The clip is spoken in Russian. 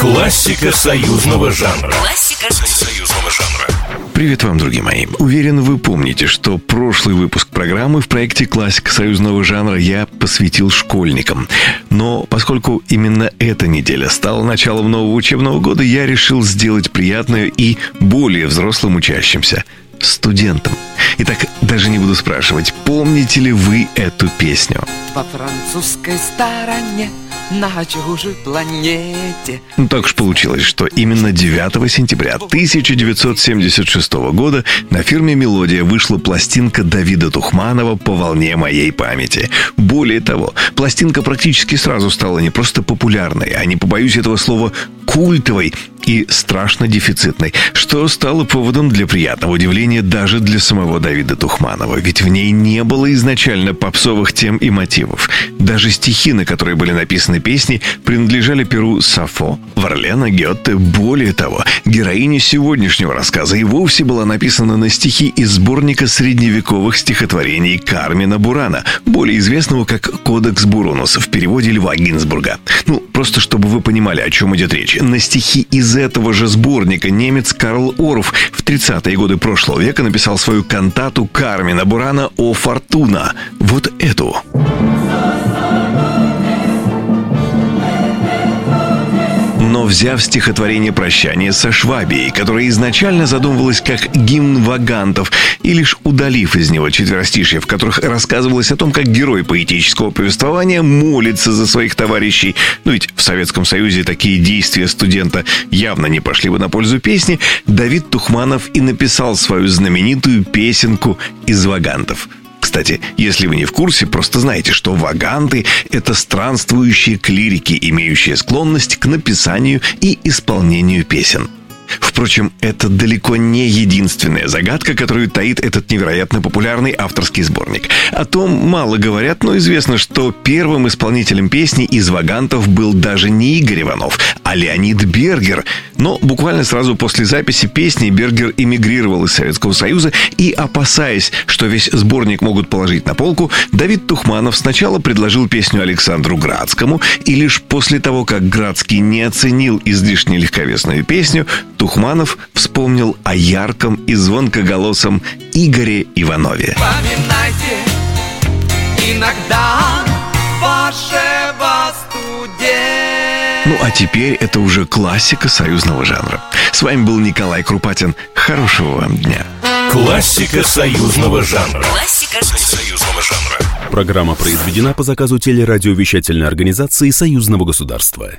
Классика союзного жанра. Классика союзного жанра. Привет вам, друзья мои. Уверен, вы помните, что прошлый выпуск программы в проекте «Классика союзного жанра» я посвятил школьникам. Но поскольку именно эта неделя стала началом нового учебного года, я решил сделать приятное и более взрослым учащимся – студентам. Итак, даже не буду спрашивать, помните ли вы эту песню? По французской стороне на чужой планете. Ну, так уж получилось, что именно 9 сентября 1976 года на фирме «Мелодия» вышла пластинка Давида Тухманова «По волне моей памяти». Более того, пластинка практически сразу стала не просто популярной, а не побоюсь этого слова культовой и страшно дефицитной, что стало поводом для приятного удивления даже для самого Давида Тухманова, ведь в ней не было изначально попсовых тем и мотивов. Даже стихи, на которые были написаны песни, принадлежали перу Сафо, Варлена, Гетте. Более того, героиня сегодняшнего рассказа и вовсе была написана на стихи из сборника средневековых стихотворений Кармина Бурана, более известного как «Кодекс Бурунус» в переводе Льва Гинзбурга. Ну, просто чтобы вы понимали, о чем идет речь. На стихи из этого же сборника немец Карл Орф в 30-е годы прошлого века написал свою кантату Кармина Бурана «О Фортуна». Вот эту. Взяв стихотворение «Прощание со Швабией», которое изначально задумывалось как гимн вагантов, и лишь удалив из него четверостишья, в которых рассказывалось о том, как герой поэтического повествования молится за своих товарищей, ну ведь в Советском Союзе такие действия студента явно не пошли бы на пользу песни, Давид Тухманов и написал свою знаменитую песенку из вагантов – кстати, если вы не в курсе, просто знайте, что ваганты — это странствующие клирики, имеющие склонность к написанию и исполнению песен. Впрочем, это далеко не единственная загадка, которую таит этот невероятно популярный авторский сборник. О том мало говорят, но известно, что первым исполнителем песни из вагантов был даже не Игорь Иванов, а Леонид Бергер. Но буквально сразу после записи песни Бергер эмигрировал из Советского Союза и, опасаясь, что весь сборник могут положить на полку, Давид Тухманов сначала предложил песню Александру Градскому, и лишь после того, как Градский не оценил излишне легковесную песню, Тухманов вспомнил о ярком и звонкоголосом Игоре Иванове. Поминайте иногда студента. Ну а теперь это уже классика союзного жанра. С вами был Николай Крупатин. Хорошего вам дня. Классика союзного жанра. Классика союзного жанра. Программа произведена по заказу телерадиовещательной организации Союзного государства.